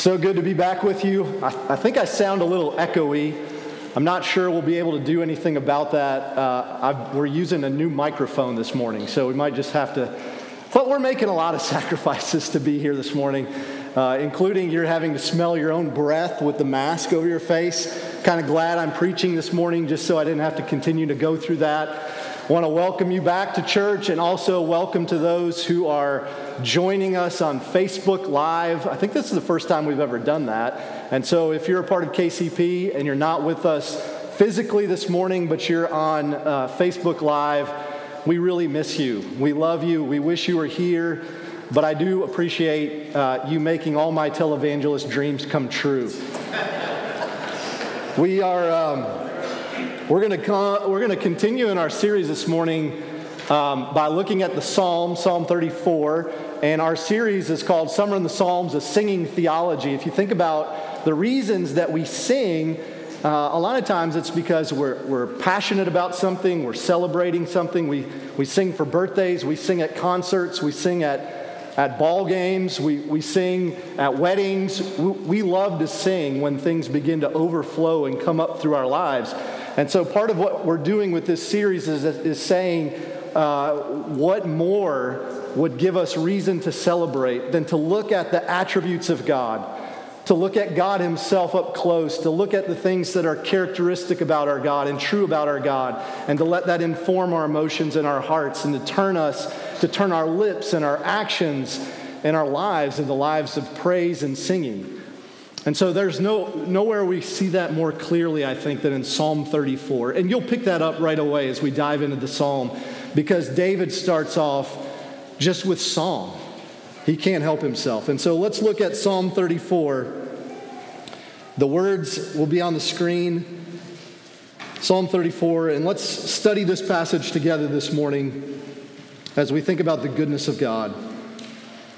So good to be back with you. I, I, think I sound a little echoey. I'm not sure we'll be able to do anything about that. Uh, we're using a new microphone this morning, so we might just have to. But we're making a lot of sacrifices to be here this morning, uh, including you're having to smell your own breath with the mask over your face. Kind of glad I'm preaching this morning just so I didn't have to continue to go through that. Want to welcome you back to church and also welcome to those who are joining us on Facebook Live. I think this is the first time we've ever done that. And so if you're a part of KCP and you're not with us physically this morning, but you're on uh, Facebook Live, we really miss you. We love you. We wish you were here. But I do appreciate uh, you making all my televangelist dreams come true. we are. Um, we're going to we're going to continue in our series this morning um, by looking at the Psalm, Psalm 34, and our series is called Summer in the Psalms: A Singing Theology. If you think about the reasons that we sing, uh, a lot of times it's because we're, we're passionate about something, we're celebrating something. We, we sing for birthdays, we sing at concerts, we sing at, at ball games, we, we sing at weddings. We, we love to sing when things begin to overflow and come up through our lives. And so part of what we're doing with this series is, is saying uh, what more would give us reason to celebrate than to look at the attributes of God, to look at God Himself up close, to look at the things that are characteristic about our God and true about our God, and to let that inform our emotions and our hearts, and to turn us, to turn our lips and our actions and our lives into lives of praise and singing. And so there's no, nowhere we see that more clearly, I think, than in Psalm 34. And you'll pick that up right away as we dive into the psalm, because David starts off just with song. He can't help himself. And so let's look at Psalm 34. The words will be on the screen. Psalm 34, and let's study this passage together this morning as we think about the goodness of God.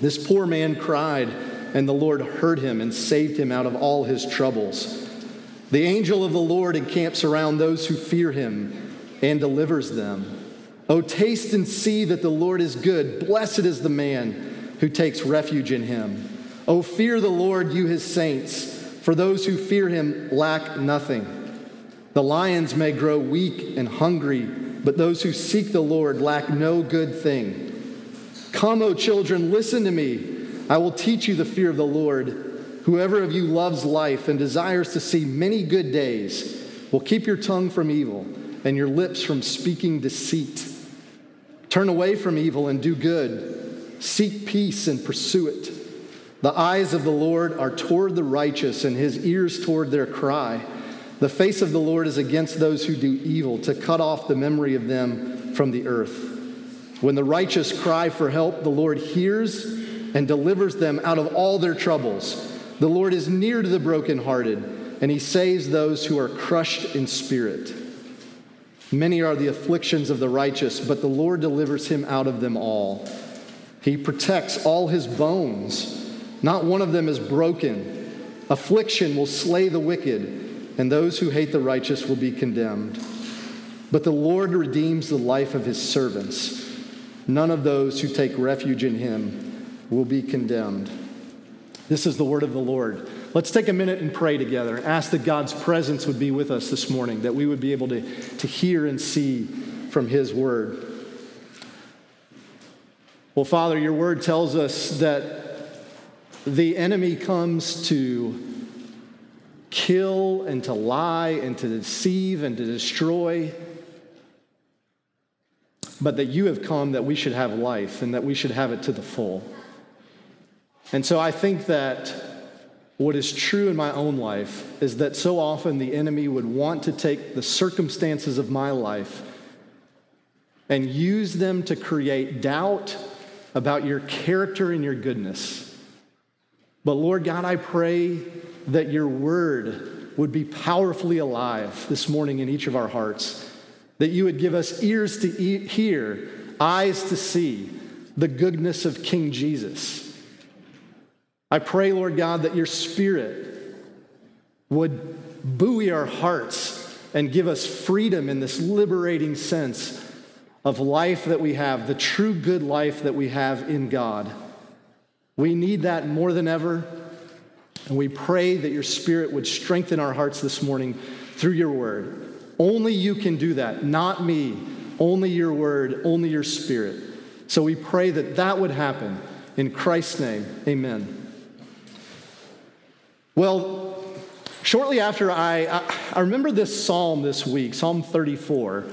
This poor man cried, and the Lord heard him and saved him out of all his troubles. The angel of the Lord encamps around those who fear him and delivers them. Oh, taste and see that the Lord is good. Blessed is the man who takes refuge in him. Oh, fear the Lord, you his saints, for those who fear him lack nothing. The lions may grow weak and hungry, but those who seek the Lord lack no good thing. Come, O children, listen to me. I will teach you the fear of the Lord. Whoever of you loves life and desires to see many good days will keep your tongue from evil and your lips from speaking deceit. Turn away from evil and do good. Seek peace and pursue it. The eyes of the Lord are toward the righteous and his ears toward their cry. The face of the Lord is against those who do evil, to cut off the memory of them from the earth. When the righteous cry for help, the Lord hears and delivers them out of all their troubles. The Lord is near to the brokenhearted, and he saves those who are crushed in spirit. Many are the afflictions of the righteous, but the Lord delivers him out of them all. He protects all his bones, not one of them is broken. Affliction will slay the wicked, and those who hate the righteous will be condemned. But the Lord redeems the life of his servants. None of those who take refuge in him will be condemned. This is the word of the Lord. Let's take a minute and pray together. Ask that God's presence would be with us this morning, that we would be able to, to hear and see from his word. Well, Father, your word tells us that the enemy comes to kill and to lie and to deceive and to destroy but that you have come that we should have life and that we should have it to the full. And so I think that what is true in my own life is that so often the enemy would want to take the circumstances of my life and use them to create doubt about your character and your goodness. But Lord God, I pray that your word would be powerfully alive this morning in each of our hearts, that you would give us ears to hear, eyes to see the goodness of King Jesus. I pray, Lord God, that your spirit would buoy our hearts and give us freedom in this liberating sense of life that we have, the true good life that we have in God. We need that more than ever. And we pray that your spirit would strengthen our hearts this morning through your word. Only you can do that, not me. Only your word, only your spirit. So we pray that that would happen. In Christ's name, amen. Well, shortly after I, I, I remember this psalm this week, Psalm 34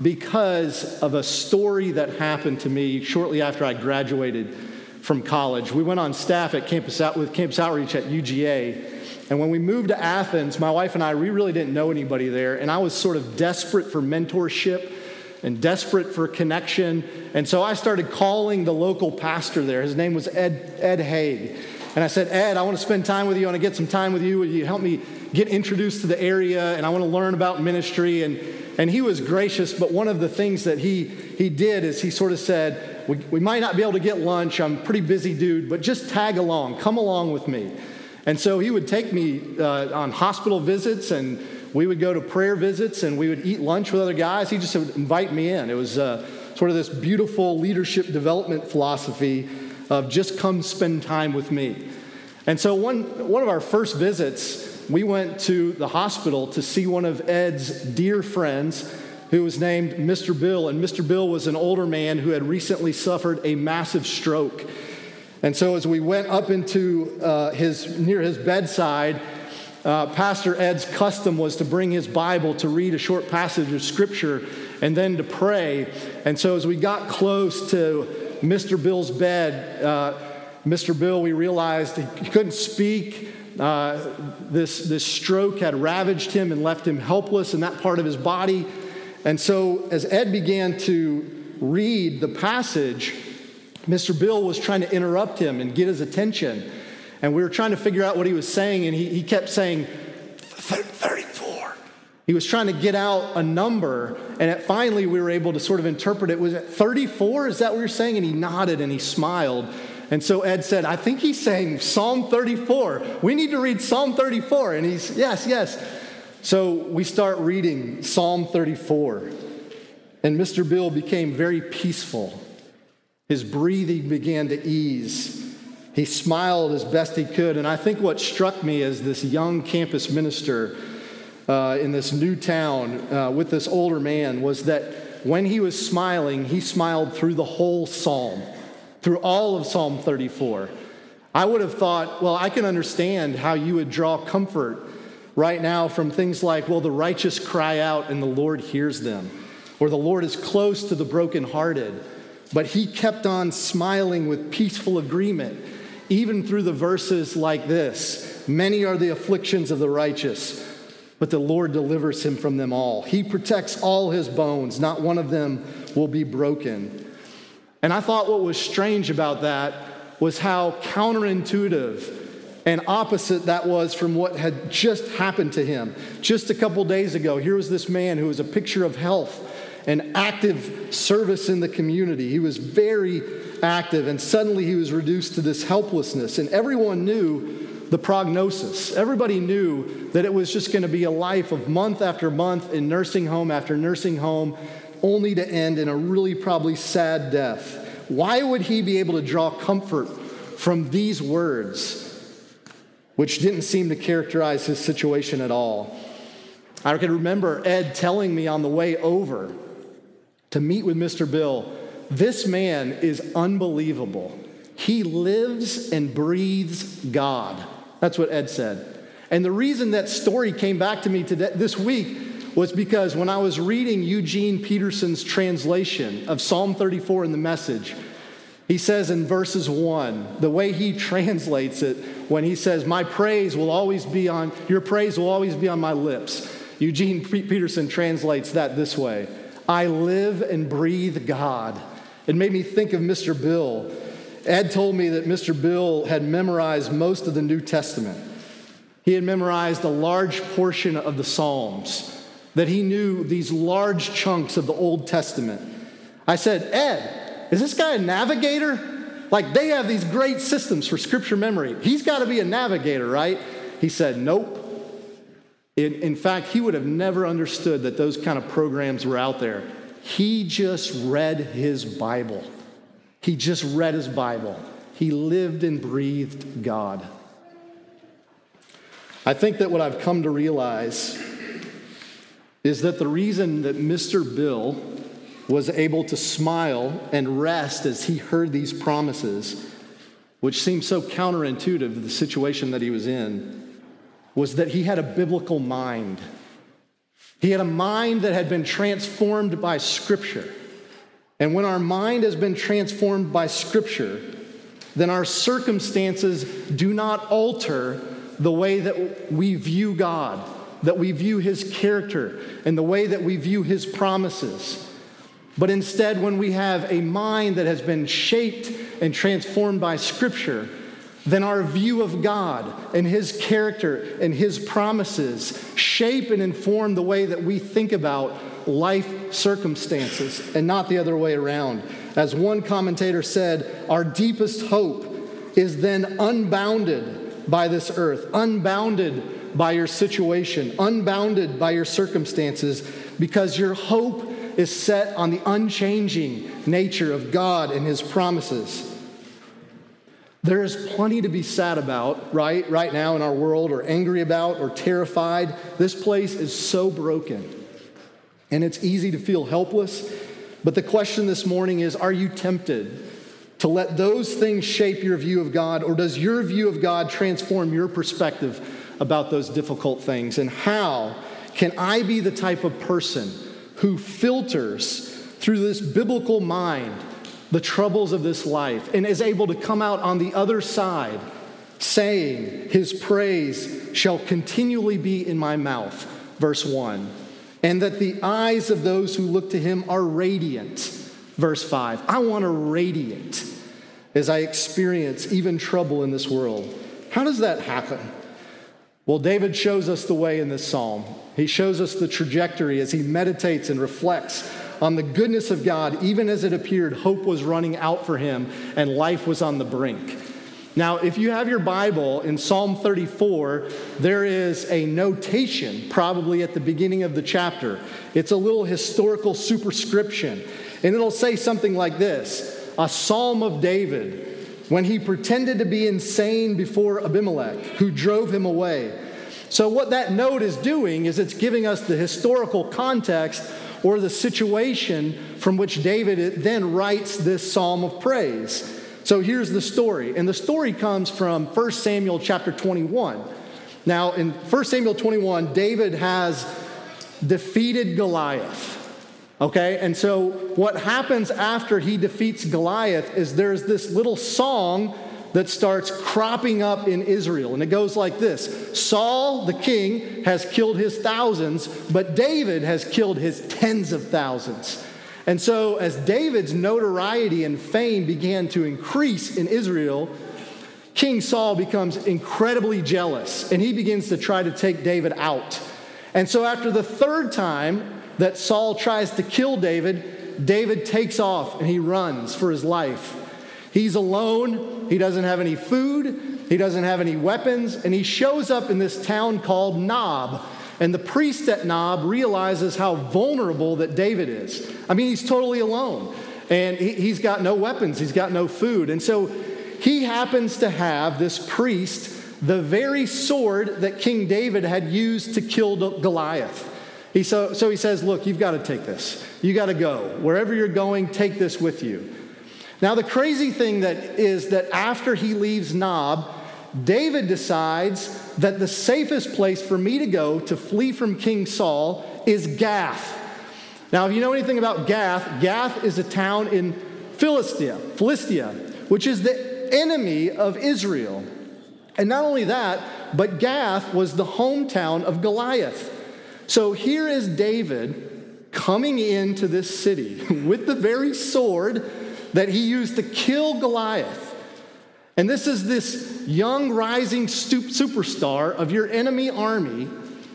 because of a story that happened to me shortly after I graduated from college. We went on staff at campus out with campus outreach at UGA. And when we moved to Athens, my wife and I, we really didn't know anybody there. And I was sort of desperate for mentorship and desperate for connection. And so I started calling the local pastor there. His name was Ed, Ed Haig. And I said, Ed, I want to spend time with you. I want to get some time with you. Will you help me get introduced to the area? And I want to learn about ministry. And and he was gracious, but one of the things that he, he did is he sort of said, we, we might not be able to get lunch. I'm a pretty busy dude, but just tag along, come along with me. And so he would take me uh, on hospital visits and we would go to prayer visits and we would eat lunch with other guys. He just would invite me in. It was uh, sort of this beautiful leadership development philosophy of just come spend time with me. And so one, one of our first visits, we went to the hospital to see one of Ed's dear friends who was named Mr. Bill. And Mr. Bill was an older man who had recently suffered a massive stroke. And so as we went up into uh, his, near his bedside, uh, Pastor Ed's custom was to bring his Bible to read a short passage of scripture and then to pray. And so as we got close to Mr. Bill's bed, uh, Mr. Bill, we realized he couldn't speak. Uh, this, this stroke had ravaged him and left him helpless in that part of his body. And so, as Ed began to read the passage, Mr. Bill was trying to interrupt him and get his attention. And we were trying to figure out what he was saying, and he, he kept saying, 34. He was trying to get out a number, and at finally we were able to sort of interpret it. Was it 34? Is that what you're saying? And he nodded and he smiled. And so Ed said, I think he's saying Psalm 34. We need to read Psalm 34. And he's, yes, yes. So we start reading Psalm 34. And Mr. Bill became very peaceful. His breathing began to ease. He smiled as best he could. And I think what struck me as this young campus minister uh, in this new town uh, with this older man was that when he was smiling, he smiled through the whole psalm through all of Psalm 34. I would have thought, well, I can understand how you would draw comfort right now from things like, well, the righteous cry out and the Lord hears them, or the Lord is close to the brokenhearted. But he kept on smiling with peaceful agreement, even through the verses like this Many are the afflictions of the righteous, but the Lord delivers him from them all. He protects all his bones, not one of them will be broken. And I thought what was strange about that was how counterintuitive and opposite that was from what had just happened to him. Just a couple days ago, here was this man who was a picture of health and active service in the community. He was very active, and suddenly he was reduced to this helplessness. And everyone knew the prognosis. Everybody knew that it was just going to be a life of month after month in nursing home after nursing home only to end in a really probably sad death. Why would he be able to draw comfort from these words, which didn't seem to characterize his situation at all? I can remember Ed telling me on the way over to meet with Mr. Bill, this man is unbelievable. He lives and breathes God. That's what Ed said. And the reason that story came back to me today, this week was because when I was reading Eugene Peterson's translation of Psalm 34 in the message, he says in verses 1, the way he translates it, when he says, My praise will always be on, your praise will always be on my lips. Eugene Peterson translates that this way I live and breathe God. It made me think of Mr. Bill. Ed told me that Mr. Bill had memorized most of the New Testament. He had memorized a large portion of the Psalms, that he knew these large chunks of the Old Testament. I said, Ed, is this guy a navigator? Like they have these great systems for scripture memory. He's got to be a navigator, right? He said, Nope. In, fact, he would have never understood that those kind of programs were out there. He just read his Bible. He just read his Bible. He lived and breathed God. I think that what I've come to realize is that the reason that Mr. Bill was able to smile and rest as he heard these promises, which seemed so counterintuitive to the situation that he was in, was that he had a biblical mind. He had a mind that had been transformed by Scripture. And when our mind has been transformed by Scripture, then our circumstances do not alter the way that we view God, that we view His character, and the way that we view His promises. But instead, when we have a mind that has been shaped and transformed by Scripture, then our view of God and His character and His promises shape and inform the way that we think about life circumstances and not the other way around. As one commentator said, our deepest hope is then unbounded by this earth, unbounded by your situation, unbounded by your circumstances, because your hope is set on the unchanging nature of God and His promises. There is plenty to be sad about, right, right now in our world, or angry about, or terrified. This place is so broken. And it's easy to feel helpless. But the question this morning is Are you tempted to let those things shape your view of God, or does your view of God transform your perspective about those difficult things? And how can I be the type of person who filters through this biblical mind the troubles of this life and is able to come out on the other side saying, His praise shall continually be in my mouth? Verse 1 and that the eyes of those who look to him are radiant. Verse 5 I want to radiate as I experience even trouble in this world. How does that happen? Well, David shows us the way in this psalm. He shows us the trajectory as he meditates and reflects on the goodness of God, even as it appeared hope was running out for him and life was on the brink. Now, if you have your Bible in Psalm 34, there is a notation probably at the beginning of the chapter. It's a little historical superscription, and it'll say something like this A psalm of David when he pretended to be insane before Abimelech, who drove him away. So, what that note is doing is it's giving us the historical context or the situation from which David then writes this psalm of praise. So here's the story. And the story comes from 1 Samuel chapter 21. Now, in 1 Samuel 21, David has defeated Goliath. Okay, and so what happens after he defeats Goliath is there's this little song that starts cropping up in Israel. And it goes like this Saul, the king, has killed his thousands, but David has killed his tens of thousands. And so, as David's notoriety and fame began to increase in Israel, King Saul becomes incredibly jealous and he begins to try to take David out. And so, after the third time that Saul tries to kill David, David takes off and he runs for his life. He's alone, he doesn't have any food, he doesn't have any weapons, and he shows up in this town called Nob. And the priest at Nob realizes how vulnerable that David is. I mean, he's totally alone. And he, has got no weapons, he's got no food. And so he happens to have this priest the very sword that King David had used to kill Goliath. He, so, so he says, Look, you've got to take this. You got to go. Wherever you're going, take this with you. Now, the crazy thing that is that after he leaves Nob, David decides that the safest place for me to go to flee from King Saul is Gath. Now, if you know anything about Gath, Gath is a town in Philistia, Philistia, which is the enemy of Israel. And not only that, but Gath was the hometown of Goliath. So here is David coming into this city with the very sword that he used to kill Goliath. And this is this young, rising superstar of your enemy army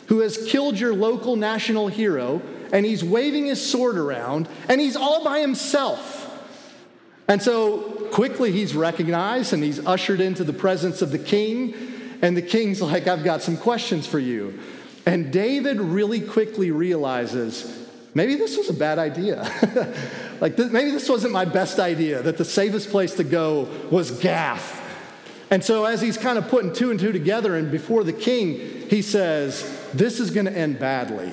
who has killed your local national hero, and he's waving his sword around, and he's all by himself. And so quickly he's recognized and he's ushered into the presence of the king. And the king's like, I've got some questions for you. And David really quickly realizes maybe this was a bad idea. like, th- maybe this wasn't my best idea, that the safest place to go was Gath. And so, as he's kind of putting two and two together, and before the king, he says, This is going to end badly.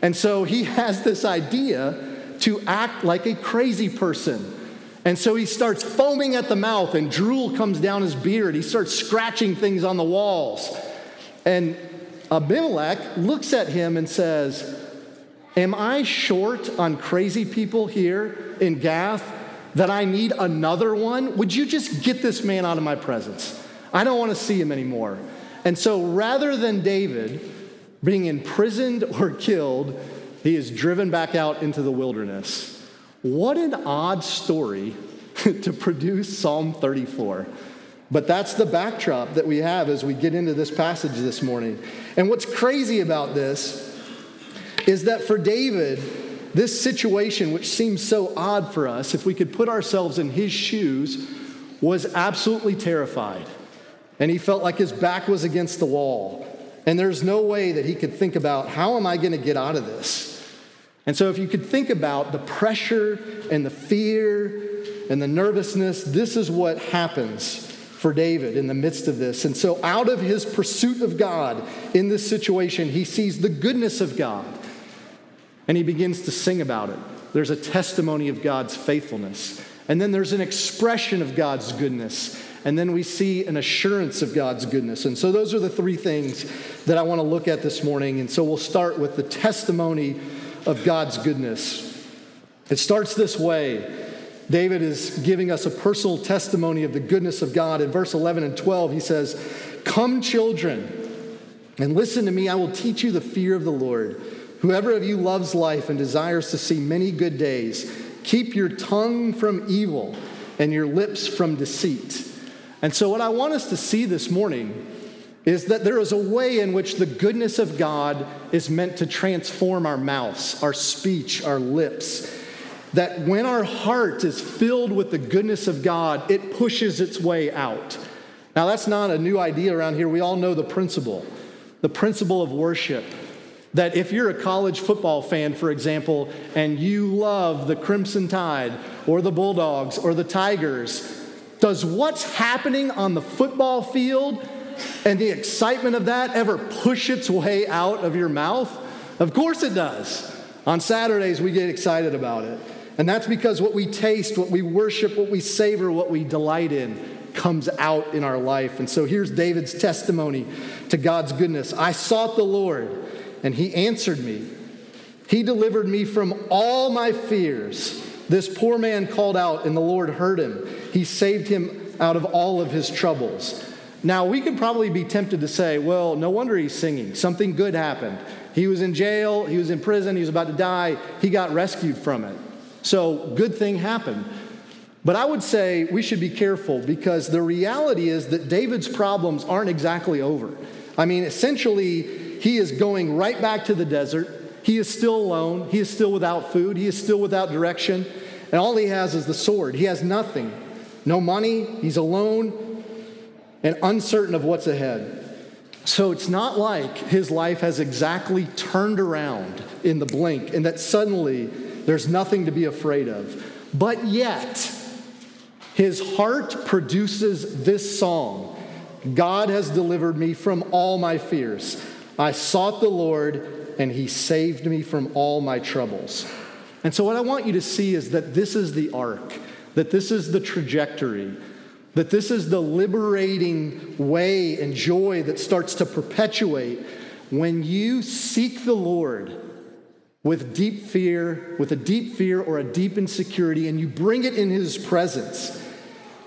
And so, he has this idea to act like a crazy person. And so he starts foaming at the mouth, and drool comes down his beard. He starts scratching things on the walls. And Abimelech looks at him and says, Am I short on crazy people here in Gath that I need another one? Would you just get this man out of my presence? I don't want to see him anymore. And so rather than David being imprisoned or killed, he is driven back out into the wilderness. What an odd story to produce Psalm 34. But that's the backdrop that we have as we get into this passage this morning. And what's crazy about this is that for David, this situation, which seems so odd for us, if we could put ourselves in his shoes, was absolutely terrified. And he felt like his back was against the wall. And there's no way that he could think about, how am I going to get out of this? And so, if you could think about the pressure and the fear and the nervousness, this is what happens for David in the midst of this. And so, out of his pursuit of God in this situation, he sees the goodness of God and he begins to sing about it. There's a testimony of God's faithfulness. And then there's an expression of God's goodness. And then we see an assurance of God's goodness. And so those are the three things that I want to look at this morning. And so we'll start with the testimony of God's goodness. It starts this way. David is giving us a personal testimony of the goodness of God. In verse 11 and 12, he says, Come, children, and listen to me. I will teach you the fear of the Lord. Whoever of you loves life and desires to see many good days, keep your tongue from evil and your lips from deceit. And so, what I want us to see this morning is that there is a way in which the goodness of God is meant to transform our mouths, our speech, our lips. That when our heart is filled with the goodness of God, it pushes its way out. Now, that's not a new idea around here. We all know the principle the principle of worship that if you're a college football fan, for example, and you love the Crimson Tide or the Bulldogs or the Tigers, does what's happening on the football field and the excitement of that ever push its way out of your mouth? Of course it does. On Saturdays, we get excited about it. And that's because what we taste, what we worship, what we savor, what we delight in comes out in our life. And so here's David's testimony to God's goodness I sought the Lord and he answered me. He delivered me from all my fears. This poor man called out, and the Lord heard him. He saved him out of all of his troubles. Now, we could probably be tempted to say, well, no wonder he's singing. Something good happened. He was in jail, he was in prison, he was about to die, he got rescued from it. So, good thing happened. But I would say we should be careful because the reality is that David's problems aren't exactly over. I mean, essentially, he is going right back to the desert. He is still alone. He is still without food. He is still without direction. And all he has is the sword. He has nothing no money. He's alone and uncertain of what's ahead. So it's not like his life has exactly turned around in the blink and that suddenly there's nothing to be afraid of. But yet, his heart produces this song God has delivered me from all my fears. I sought the Lord, and he saved me from all my troubles. And so, what I want you to see is that this is the arc, that this is the trajectory, that this is the liberating way and joy that starts to perpetuate when you seek the Lord with deep fear, with a deep fear or a deep insecurity, and you bring it in his presence.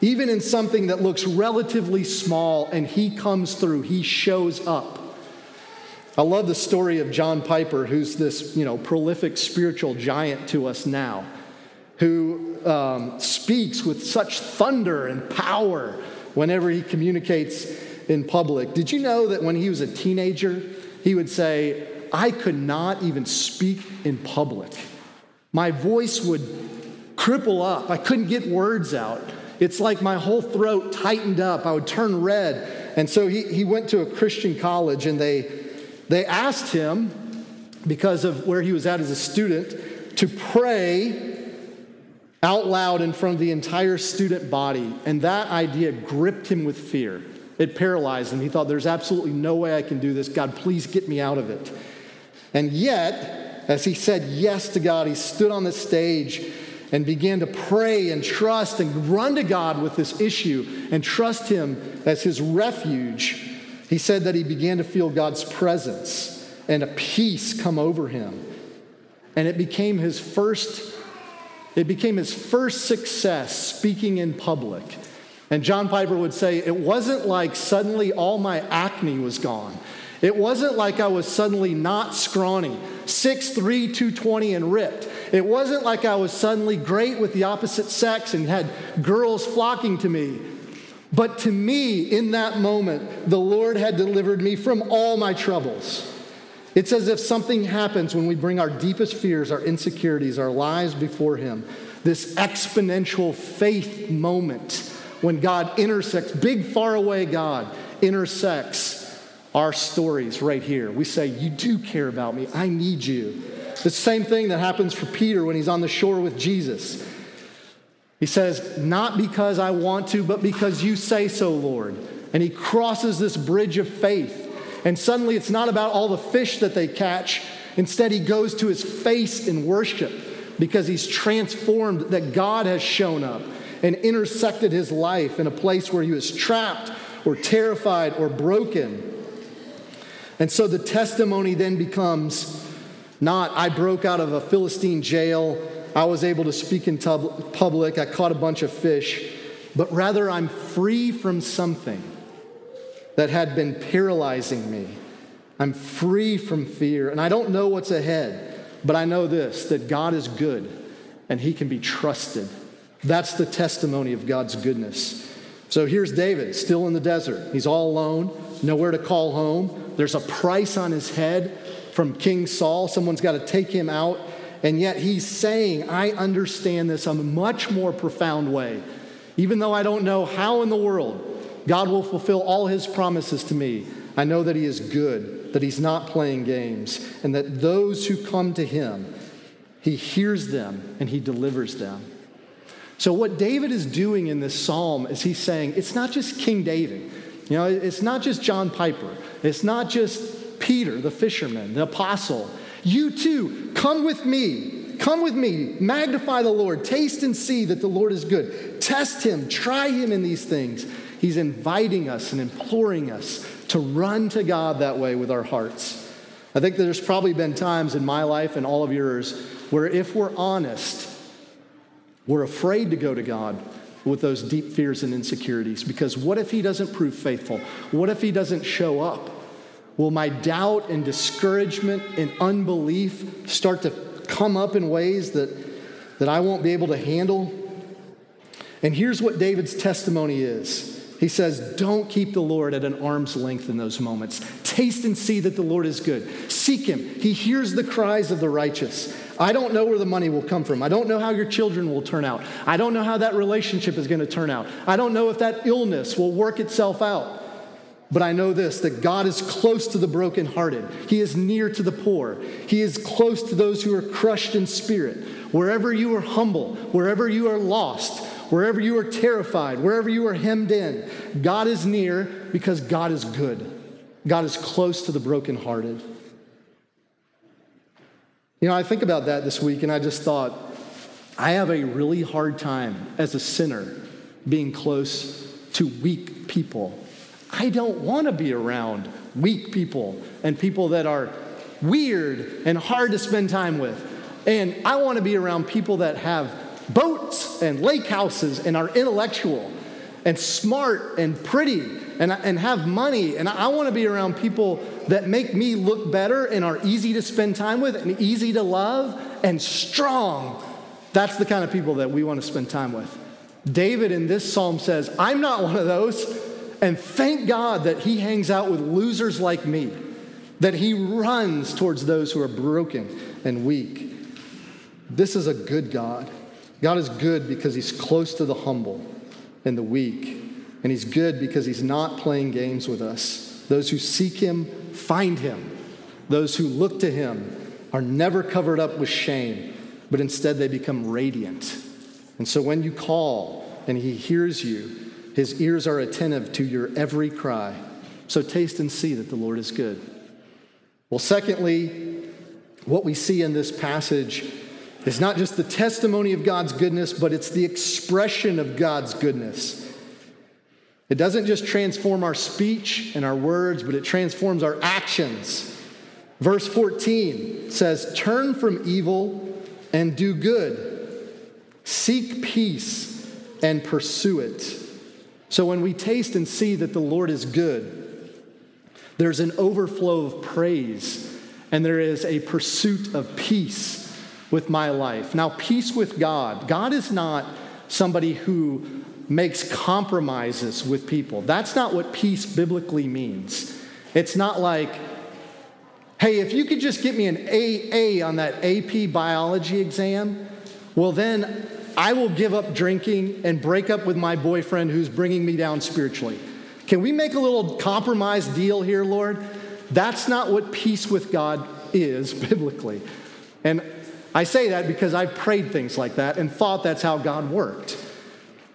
Even in something that looks relatively small, and he comes through, he shows up. I love the story of John Piper, who's this you know, prolific spiritual giant to us now, who um, speaks with such thunder and power whenever he communicates in public. Did you know that when he was a teenager, he would say, I could not even speak in public? My voice would cripple up. I couldn't get words out. It's like my whole throat tightened up. I would turn red. And so he, he went to a Christian college and they, they asked him, because of where he was at as a student, to pray out loud in front of the entire student body. And that idea gripped him with fear. It paralyzed him. He thought, There's absolutely no way I can do this. God, please get me out of it. And yet, as he said yes to God, he stood on the stage and began to pray and trust and run to God with this issue and trust Him as his refuge. He said that he began to feel God's presence and a peace come over him. And it became his first it became his first success speaking in public. And John Piper would say, It wasn't like suddenly all my acne was gone. It wasn't like I was suddenly not scrawny, 6'3, 220, and ripped. It wasn't like I was suddenly great with the opposite sex and had girls flocking to me. But to me, in that moment, the Lord had delivered me from all my troubles. It's as if something happens when we bring our deepest fears, our insecurities, our lies before Him. This exponential faith moment when God intersects, big, far away God intersects our stories right here. We say, You do care about me. I need you. The same thing that happens for Peter when he's on the shore with Jesus. He says, Not because I want to, but because you say so, Lord. And he crosses this bridge of faith and suddenly it's not about all the fish that they catch. Instead, he goes to his face in worship because he's transformed that God has shown up and intersected his life in a place where he was trapped or terrified or broken. And so the testimony then becomes not, I broke out of a Philistine jail, I was able to speak in tub- public, I caught a bunch of fish, but rather I'm free from something that had been paralyzing me. I'm free from fear, and I don't know what's ahead, but I know this that God is good and he can be trusted. That's the testimony of God's goodness. So here's David, still in the desert. He's all alone, nowhere to call home. There's a price on his head from King Saul. Someone's got to take him out. And yet he's saying, I understand this a much more profound way. Even though I don't know how in the world God will fulfill all his promises to me. I know that he is good, that he's not playing games, and that those who come to him, he hears them and he delivers them. So, what David is doing in this psalm is he's saying, it's not just King David, you know, it's not just John Piper, it's not just Peter, the fisherman, the apostle. You too, come with me. Come with me, magnify the Lord, taste and see that the Lord is good. Test him, try him in these things. He's inviting us and imploring us to run to God that way with our hearts. I think there's probably been times in my life and all of yours where, if we're honest, we're afraid to go to God with those deep fears and insecurities because what if He doesn't prove faithful? What if He doesn't show up? Will my doubt and discouragement and unbelief start to come up in ways that, that I won't be able to handle? And here's what David's testimony is he says, Don't keep the Lord at an arm's length in those moments. Taste and see that the Lord is good. Seek him. He hears the cries of the righteous. I don't know where the money will come from. I don't know how your children will turn out. I don't know how that relationship is going to turn out. I don't know if that illness will work itself out. But I know this that God is close to the brokenhearted. He is near to the poor. He is close to those who are crushed in spirit. Wherever you are humble, wherever you are lost, wherever you are terrified, wherever you are hemmed in, God is near because God is good. God is close to the brokenhearted. You know, I think about that this week and I just thought, I have a really hard time as a sinner being close to weak people. I don't want to be around weak people and people that are weird and hard to spend time with. And I want to be around people that have boats and lake houses and are intellectual and smart and pretty and, and have money. And I want to be around people that make me look better and are easy to spend time with and easy to love and strong. That's the kind of people that we want to spend time with. David in this psalm says, I'm not one of those. And thank God that he hangs out with losers like me, that he runs towards those who are broken and weak. This is a good God. God is good because he's close to the humble and the weak. And he's good because he's not playing games with us. Those who seek him find him. Those who look to him are never covered up with shame, but instead they become radiant. And so when you call and he hears you, his ears are attentive to your every cry. So taste and see that the Lord is good. Well, secondly, what we see in this passage is not just the testimony of God's goodness, but it's the expression of God's goodness. It doesn't just transform our speech and our words, but it transforms our actions. Verse 14 says, Turn from evil and do good, seek peace and pursue it. So when we taste and see that the Lord is good, there's an overflow of praise and there is a pursuit of peace with my life. Now, peace with God. God is not somebody who makes compromises with people. That's not what peace biblically means. It's not like, hey, if you could just get me an AA on that AP biology exam, well, then I will give up drinking and break up with my boyfriend who's bringing me down spiritually. Can we make a little compromise deal here, Lord? That's not what peace with God is biblically. And I say that because I've prayed things like that and thought that's how God worked.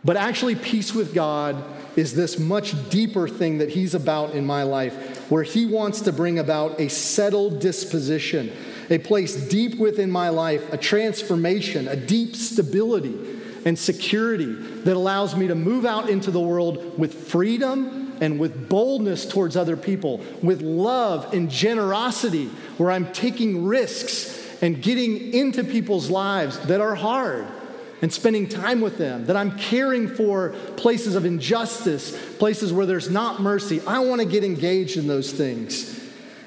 But actually, peace with God is this much deeper thing that He's about in my life, where He wants to bring about a settled disposition, a place deep within my life, a transformation, a deep stability and security that allows me to move out into the world with freedom and with boldness towards other people, with love and generosity, where I'm taking risks and getting into people's lives that are hard and spending time with them, that I'm caring for places of injustice, places where there's not mercy. I want to get engaged in those things.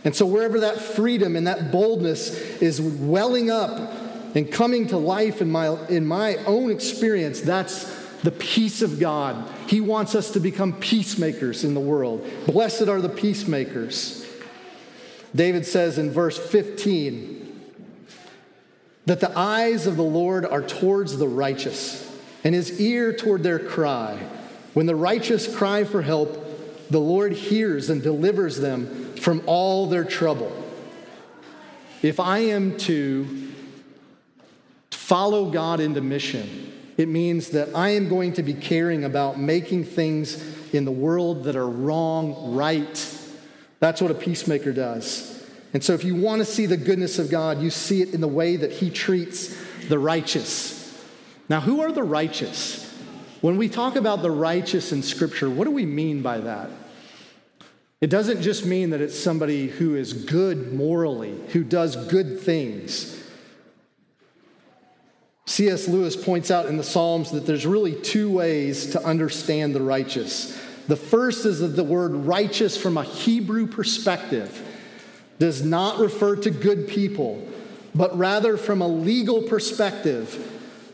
And so, wherever that freedom and that boldness is welling up and coming to life in my, in my own experience, that's the peace of God. He wants us to become peacemakers in the world. Blessed are the peacemakers. David says in verse 15, that the eyes of the Lord are towards the righteous, and his ear toward their cry. When the righteous cry for help, the Lord hears and delivers them from all their trouble. If I am to follow God into mission, it means that I am going to be caring about making things in the world that are wrong right. That's what a peacemaker does. And so, if you want to see the goodness of God, you see it in the way that He treats the righteous. Now, who are the righteous? When we talk about the righteous in Scripture, what do we mean by that? It doesn't just mean that it's somebody who is good morally, who does good things. C.S. Lewis points out in the Psalms that there's really two ways to understand the righteous. The first is that the word righteous from a Hebrew perspective does not refer to good people, but rather from a legal perspective,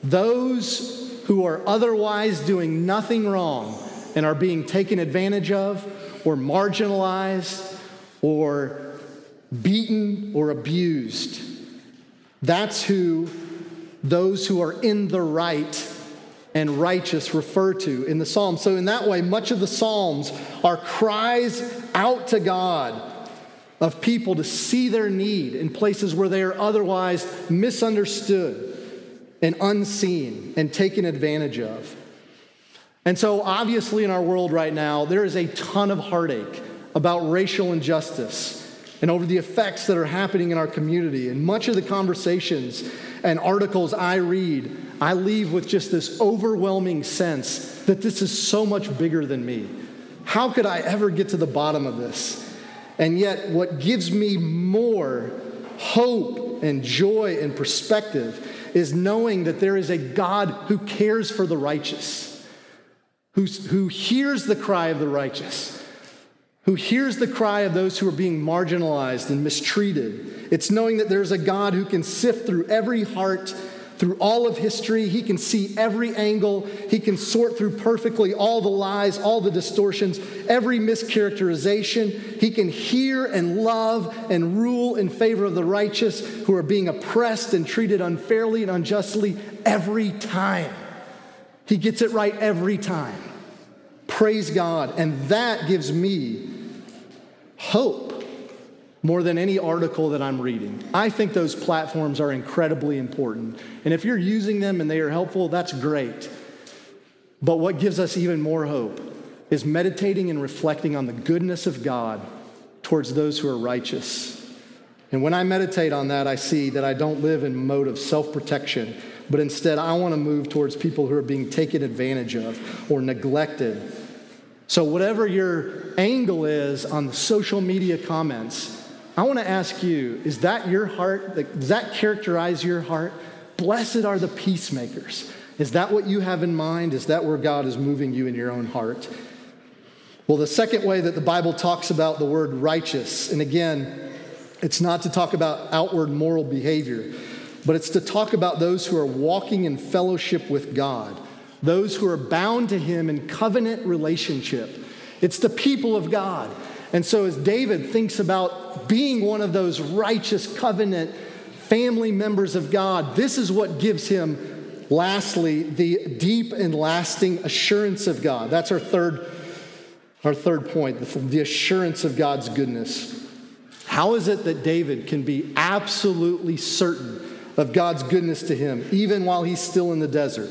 those who are otherwise doing nothing wrong and are being taken advantage of or marginalized or beaten or abused. That's who those who are in the right and righteous refer to in the Psalms. So, in that way, much of the Psalms are cries out to God of people to see their need in places where they are otherwise misunderstood and unseen and taken advantage of. And so, obviously, in our world right now, there is a ton of heartache about racial injustice and over the effects that are happening in our community. And much of the conversations and articles I read, I leave with just this overwhelming sense that this is so much bigger than me. How could I ever get to the bottom of this? And yet, what gives me more hope and joy and perspective is knowing that there is a God who cares for the righteous, who, who hears the cry of the righteous, who hears the cry of those who are being marginalized and mistreated. It's knowing that there's a God who can sift through every heart through all of history. He can see every angle. He can sort through perfectly all the lies, all the distortions, every mischaracterization. He can hear and love and rule in favor of the righteous who are being oppressed and treated unfairly and unjustly every time. He gets it right every time. Praise God. And that gives me hope more than any article that I'm reading. I think those platforms are incredibly important. And if you're using them and they are helpful, that's great. But what gives us even more hope is meditating and reflecting on the goodness of God towards those who are righteous. And when I meditate on that, I see that I don't live in mode of self protection, but instead I want to move towards people who are being taken advantage of or neglected. So, whatever your angle is on the social media comments, I want to ask you is that your heart? Does that characterize your heart? Blessed are the peacemakers. Is that what you have in mind? Is that where God is moving you in your own heart? Well, the second way that the Bible talks about the word righteous, and again, it's not to talk about outward moral behavior, but it's to talk about those who are walking in fellowship with God, those who are bound to Him in covenant relationship. It's the people of God. And so, as David thinks about being one of those righteous covenant family members of God, this is what gives him, lastly, the deep and lasting assurance of God. That's our third, our third point the, assurance of God's goodness. How is it that David can be absolutely certain of God's goodness to him, even while he's still in the desert?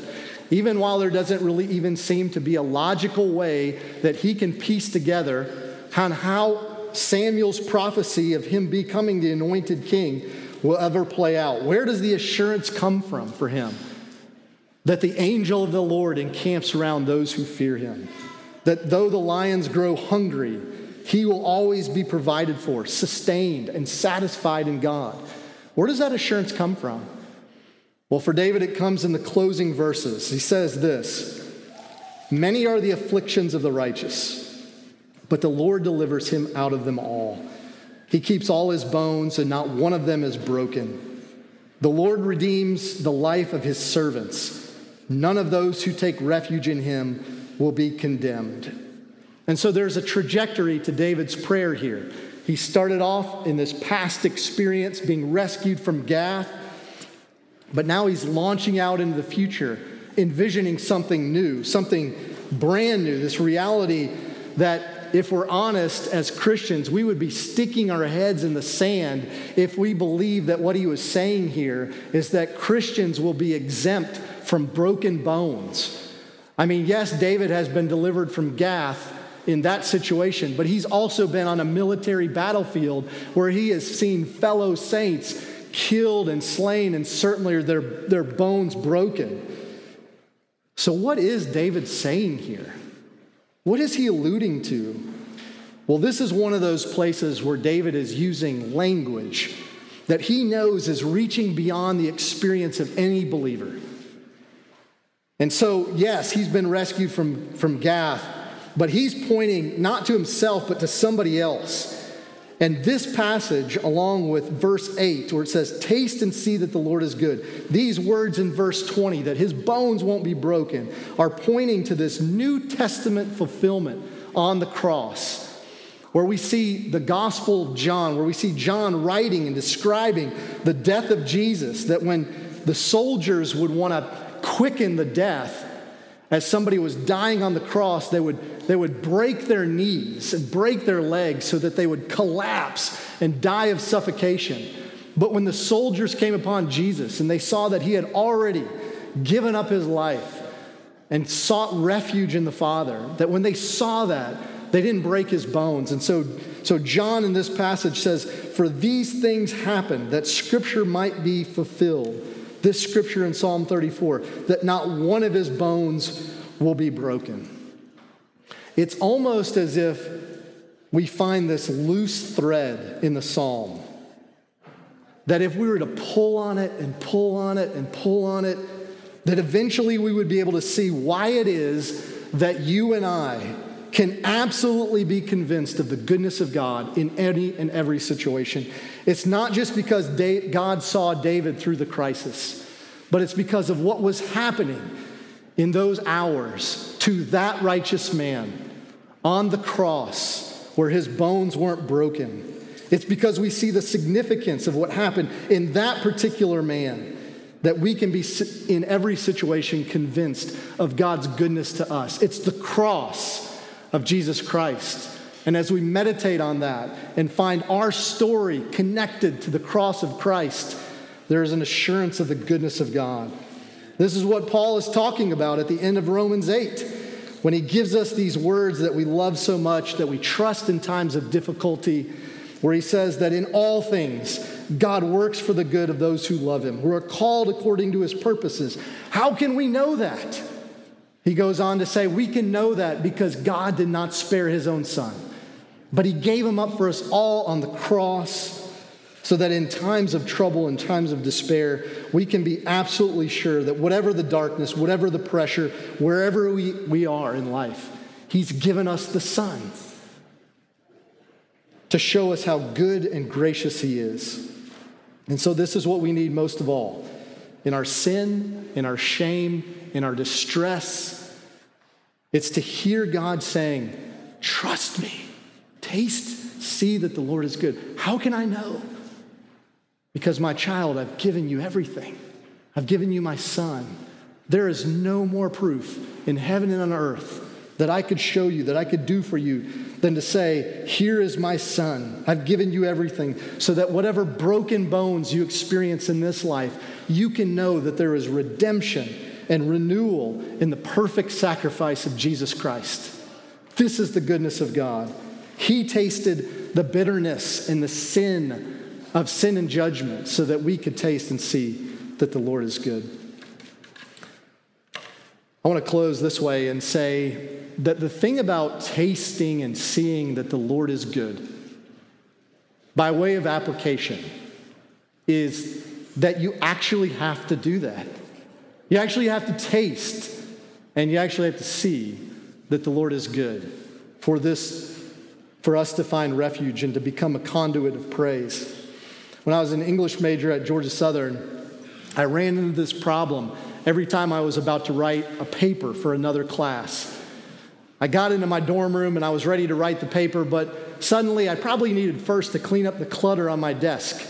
Even while there doesn't really even seem to be a logical way that he can piece together on how Samuel's prophecy of him becoming the anointed king will ever play out. Where does the assurance come from for him? That the angel of the Lord encamps around those who fear him. That though the lions grow hungry, he will always be provided for, sustained, and satisfied in God. Where does that assurance come from? Well, for David, it comes in the closing verses. He says this Many are the afflictions of the righteous but the Lord delivers him out of them all. He keeps all his bones, and not one of them is broken. The Lord redeems the life of his servants. None of those who take refuge in him will be condemned. And so there's a trajectory to David's prayer here. He started off in this past experience being rescued from Gath, but now he's launching out into the future, envisioning something new, something brand new, this reality that if we're honest as Christians, we would be sticking our heads in the sand if we believe that what he was saying here is that Christians will be exempt from broken bones. I mean, yes, David has been delivered from Gath in that situation, but he's also been on a military battlefield where he has seen fellow saints killed and slain, and certainly their, their bones broken. So, what is David saying here? What is he alluding to? Well, this is one of those places where David is using language that he knows is reaching beyond the experience of any believer. And so, yes, he's been rescued from, from Gath, but he's pointing not to himself, but to somebody else. And this passage, along with verse 8, where it says, Taste and see that the Lord is good, these words in verse 20, that his bones won't be broken, are pointing to this New Testament fulfillment on the cross, where we see the Gospel of John, where we see John writing and describing the death of Jesus, that when the soldiers would want to quicken the death, as somebody was dying on the cross, they would, they would break their knees and break their legs so that they would collapse and die of suffocation. But when the soldiers came upon Jesus and they saw that he had already given up his life and sought refuge in the Father, that when they saw that, they didn't break his bones. And so, so John in this passage says, For these things happened that scripture might be fulfilled this scripture in Psalm 34 that not one of his bones will be broken. It's almost as if we find this loose thread in the psalm that if we were to pull on it and pull on it and pull on it, that eventually we would be able to see why it is that you and I can absolutely be convinced of the goodness of God in any and every situation. It's not just because God saw David through the crisis, but it's because of what was happening in those hours to that righteous man on the cross where his bones weren't broken. It's because we see the significance of what happened in that particular man that we can be in every situation convinced of God's goodness to us. It's the cross of Jesus Christ. And as we meditate on that and find our story connected to the cross of Christ, there is an assurance of the goodness of God. This is what Paul is talking about at the end of Romans 8 when he gives us these words that we love so much, that we trust in times of difficulty, where he says that in all things, God works for the good of those who love him, who are called according to his purposes. How can we know that? He goes on to say, We can know that because God did not spare his own son, but he gave him up for us all on the cross so that in times of trouble and times of despair, we can be absolutely sure that whatever the darkness, whatever the pressure, wherever we, we are in life, he's given us the Son to show us how good and gracious he is. And so, this is what we need most of all in our sin, in our shame, in our distress. It's to hear God saying, Trust me, taste, see that the Lord is good. How can I know? Because, my child, I've given you everything. I've given you my son. There is no more proof in heaven and on earth that I could show you, that I could do for you, than to say, Here is my son. I've given you everything, so that whatever broken bones you experience in this life, you can know that there is redemption and renewal in the perfect sacrifice of Jesus Christ. This is the goodness of God. He tasted the bitterness and the sin of sin and judgment so that we could taste and see that the Lord is good. I want to close this way and say that the thing about tasting and seeing that the Lord is good, by way of application, is that you actually have to do that. You actually have to taste and you actually have to see that the Lord is good for this for us to find refuge and to become a conduit of praise. When I was an English major at Georgia Southern, I ran into this problem every time I was about to write a paper for another class. I got into my dorm room and I was ready to write the paper, but suddenly I probably needed first to clean up the clutter on my desk.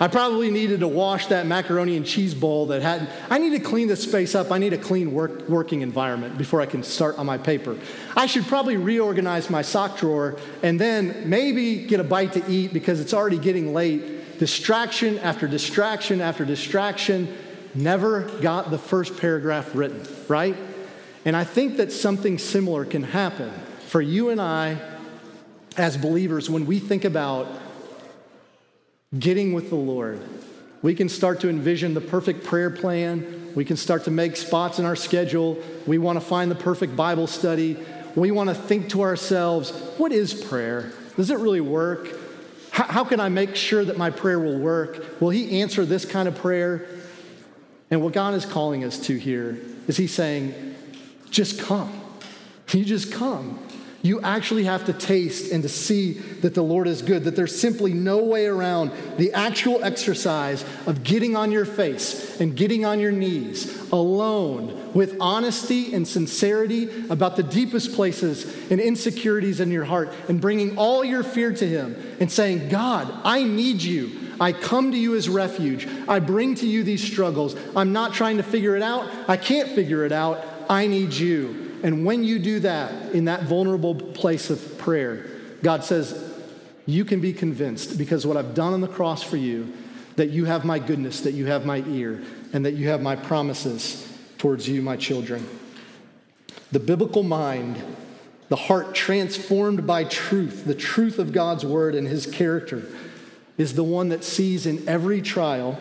I probably needed to wash that macaroni and cheese bowl that hadn't. I need to clean this space up. I need a clean work, working environment before I can start on my paper. I should probably reorganize my sock drawer and then maybe get a bite to eat because it's already getting late distraction after distraction after distraction, never got the first paragraph written, right? And I think that something similar can happen for you and I as believers when we think about getting with the Lord. We can start to envision the perfect prayer plan. We can start to make spots in our schedule. We want to find the perfect Bible study. We want to think to ourselves, what is prayer? Does it really work? How, can I make sure that my prayer will work? Will He answer this kind of prayer? And what God is calling us to here is He's saying, just come. You just come you actually have to taste and to see that the Lord is good, that there's simply no way around the actual exercise of getting on your face and getting on your knees alone with honesty and sincerity about the deepest places and insecurities in your heart and bringing all your fear to Him and saying, God, I need you. I come to you as refuge. I bring to you these struggles. I'm not trying to figure it out. I can't figure it out. I need you. And when you do that in that vulnerable place of prayer, God says, You can be convinced because what I've done on the cross for you, that you have my goodness, that you have my ear, and that you have my promises towards you, my children. The biblical mind, the heart transformed by truth, the truth of God's word and his character, is the one that sees in every trial,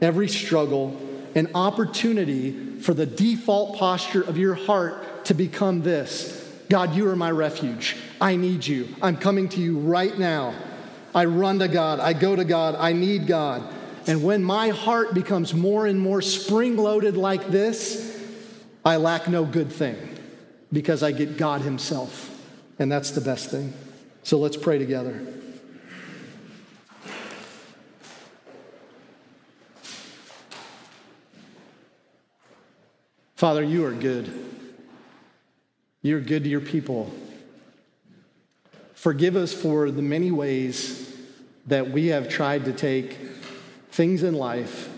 every struggle, an opportunity for the default posture of your heart to become this God, you are my refuge. I need you. I'm coming to you right now. I run to God. I go to God. I need God. And when my heart becomes more and more spring loaded like this, I lack no good thing because I get God Himself. And that's the best thing. So let's pray together. Father, you are good. You're good to your people. Forgive us for the many ways that we have tried to take things in life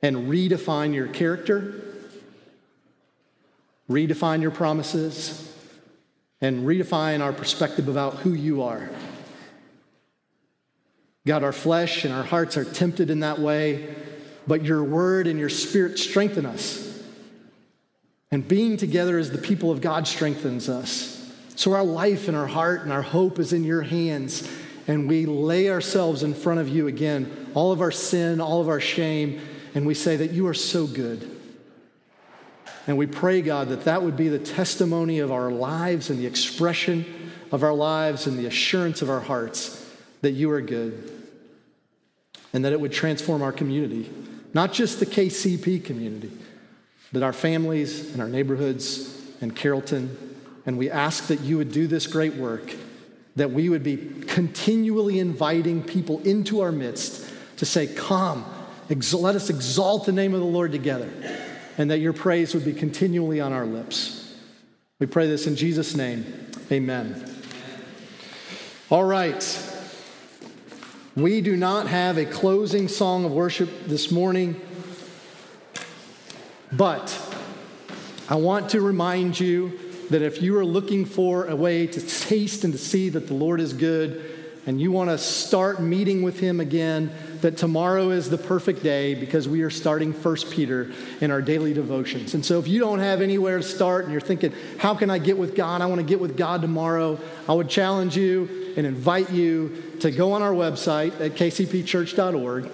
and redefine your character, redefine your promises, and redefine our perspective about who you are. God, our flesh and our hearts are tempted in that way, but your word and your spirit strengthen us. And being together as the people of God strengthens us. So our life and our heart and our hope is in your hands. And we lay ourselves in front of you again, all of our sin, all of our shame, and we say that you are so good. And we pray, God, that that would be the testimony of our lives and the expression of our lives and the assurance of our hearts that you are good. And that it would transform our community, not just the KCP community, but our families and our neighborhoods and Carrollton. And we ask that you would do this great work, that we would be continually inviting people into our midst to say, Come, let us exalt the name of the Lord together, and that your praise would be continually on our lips. We pray this in Jesus' name. Amen. All right. We do not have a closing song of worship this morning, but I want to remind you that if you are looking for a way to taste and to see that the Lord is good, and you want to start meeting with Him again, that tomorrow is the perfect day because we are starting First Peter in our daily devotions. And so if you don't have anywhere to start and you're thinking, how can I get with God? I want to get with God tomorrow. I would challenge you and invite you to go on our website at kcpchurch.org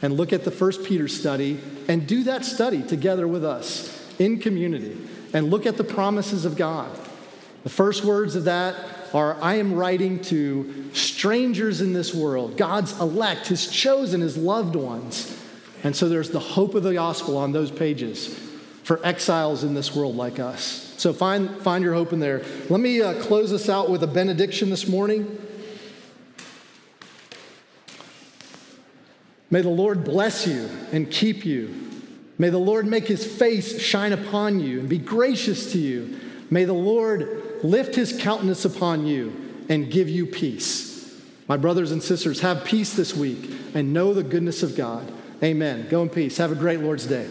and look at the First Peter study and do that study together with us in community and look at the promises of God. The first words of that are I am writing to strangers in this world, God's elect, His chosen, His loved ones. And so there's the hope of the gospel on those pages for exiles in this world like us. So find, find your hope in there. Let me uh, close us out with a benediction this morning. May the Lord bless you and keep you. May the Lord make his face shine upon you and be gracious to you. May the Lord lift his countenance upon you and give you peace. My brothers and sisters, have peace this week and know the goodness of God. Amen. Go in peace. Have a great Lord's day.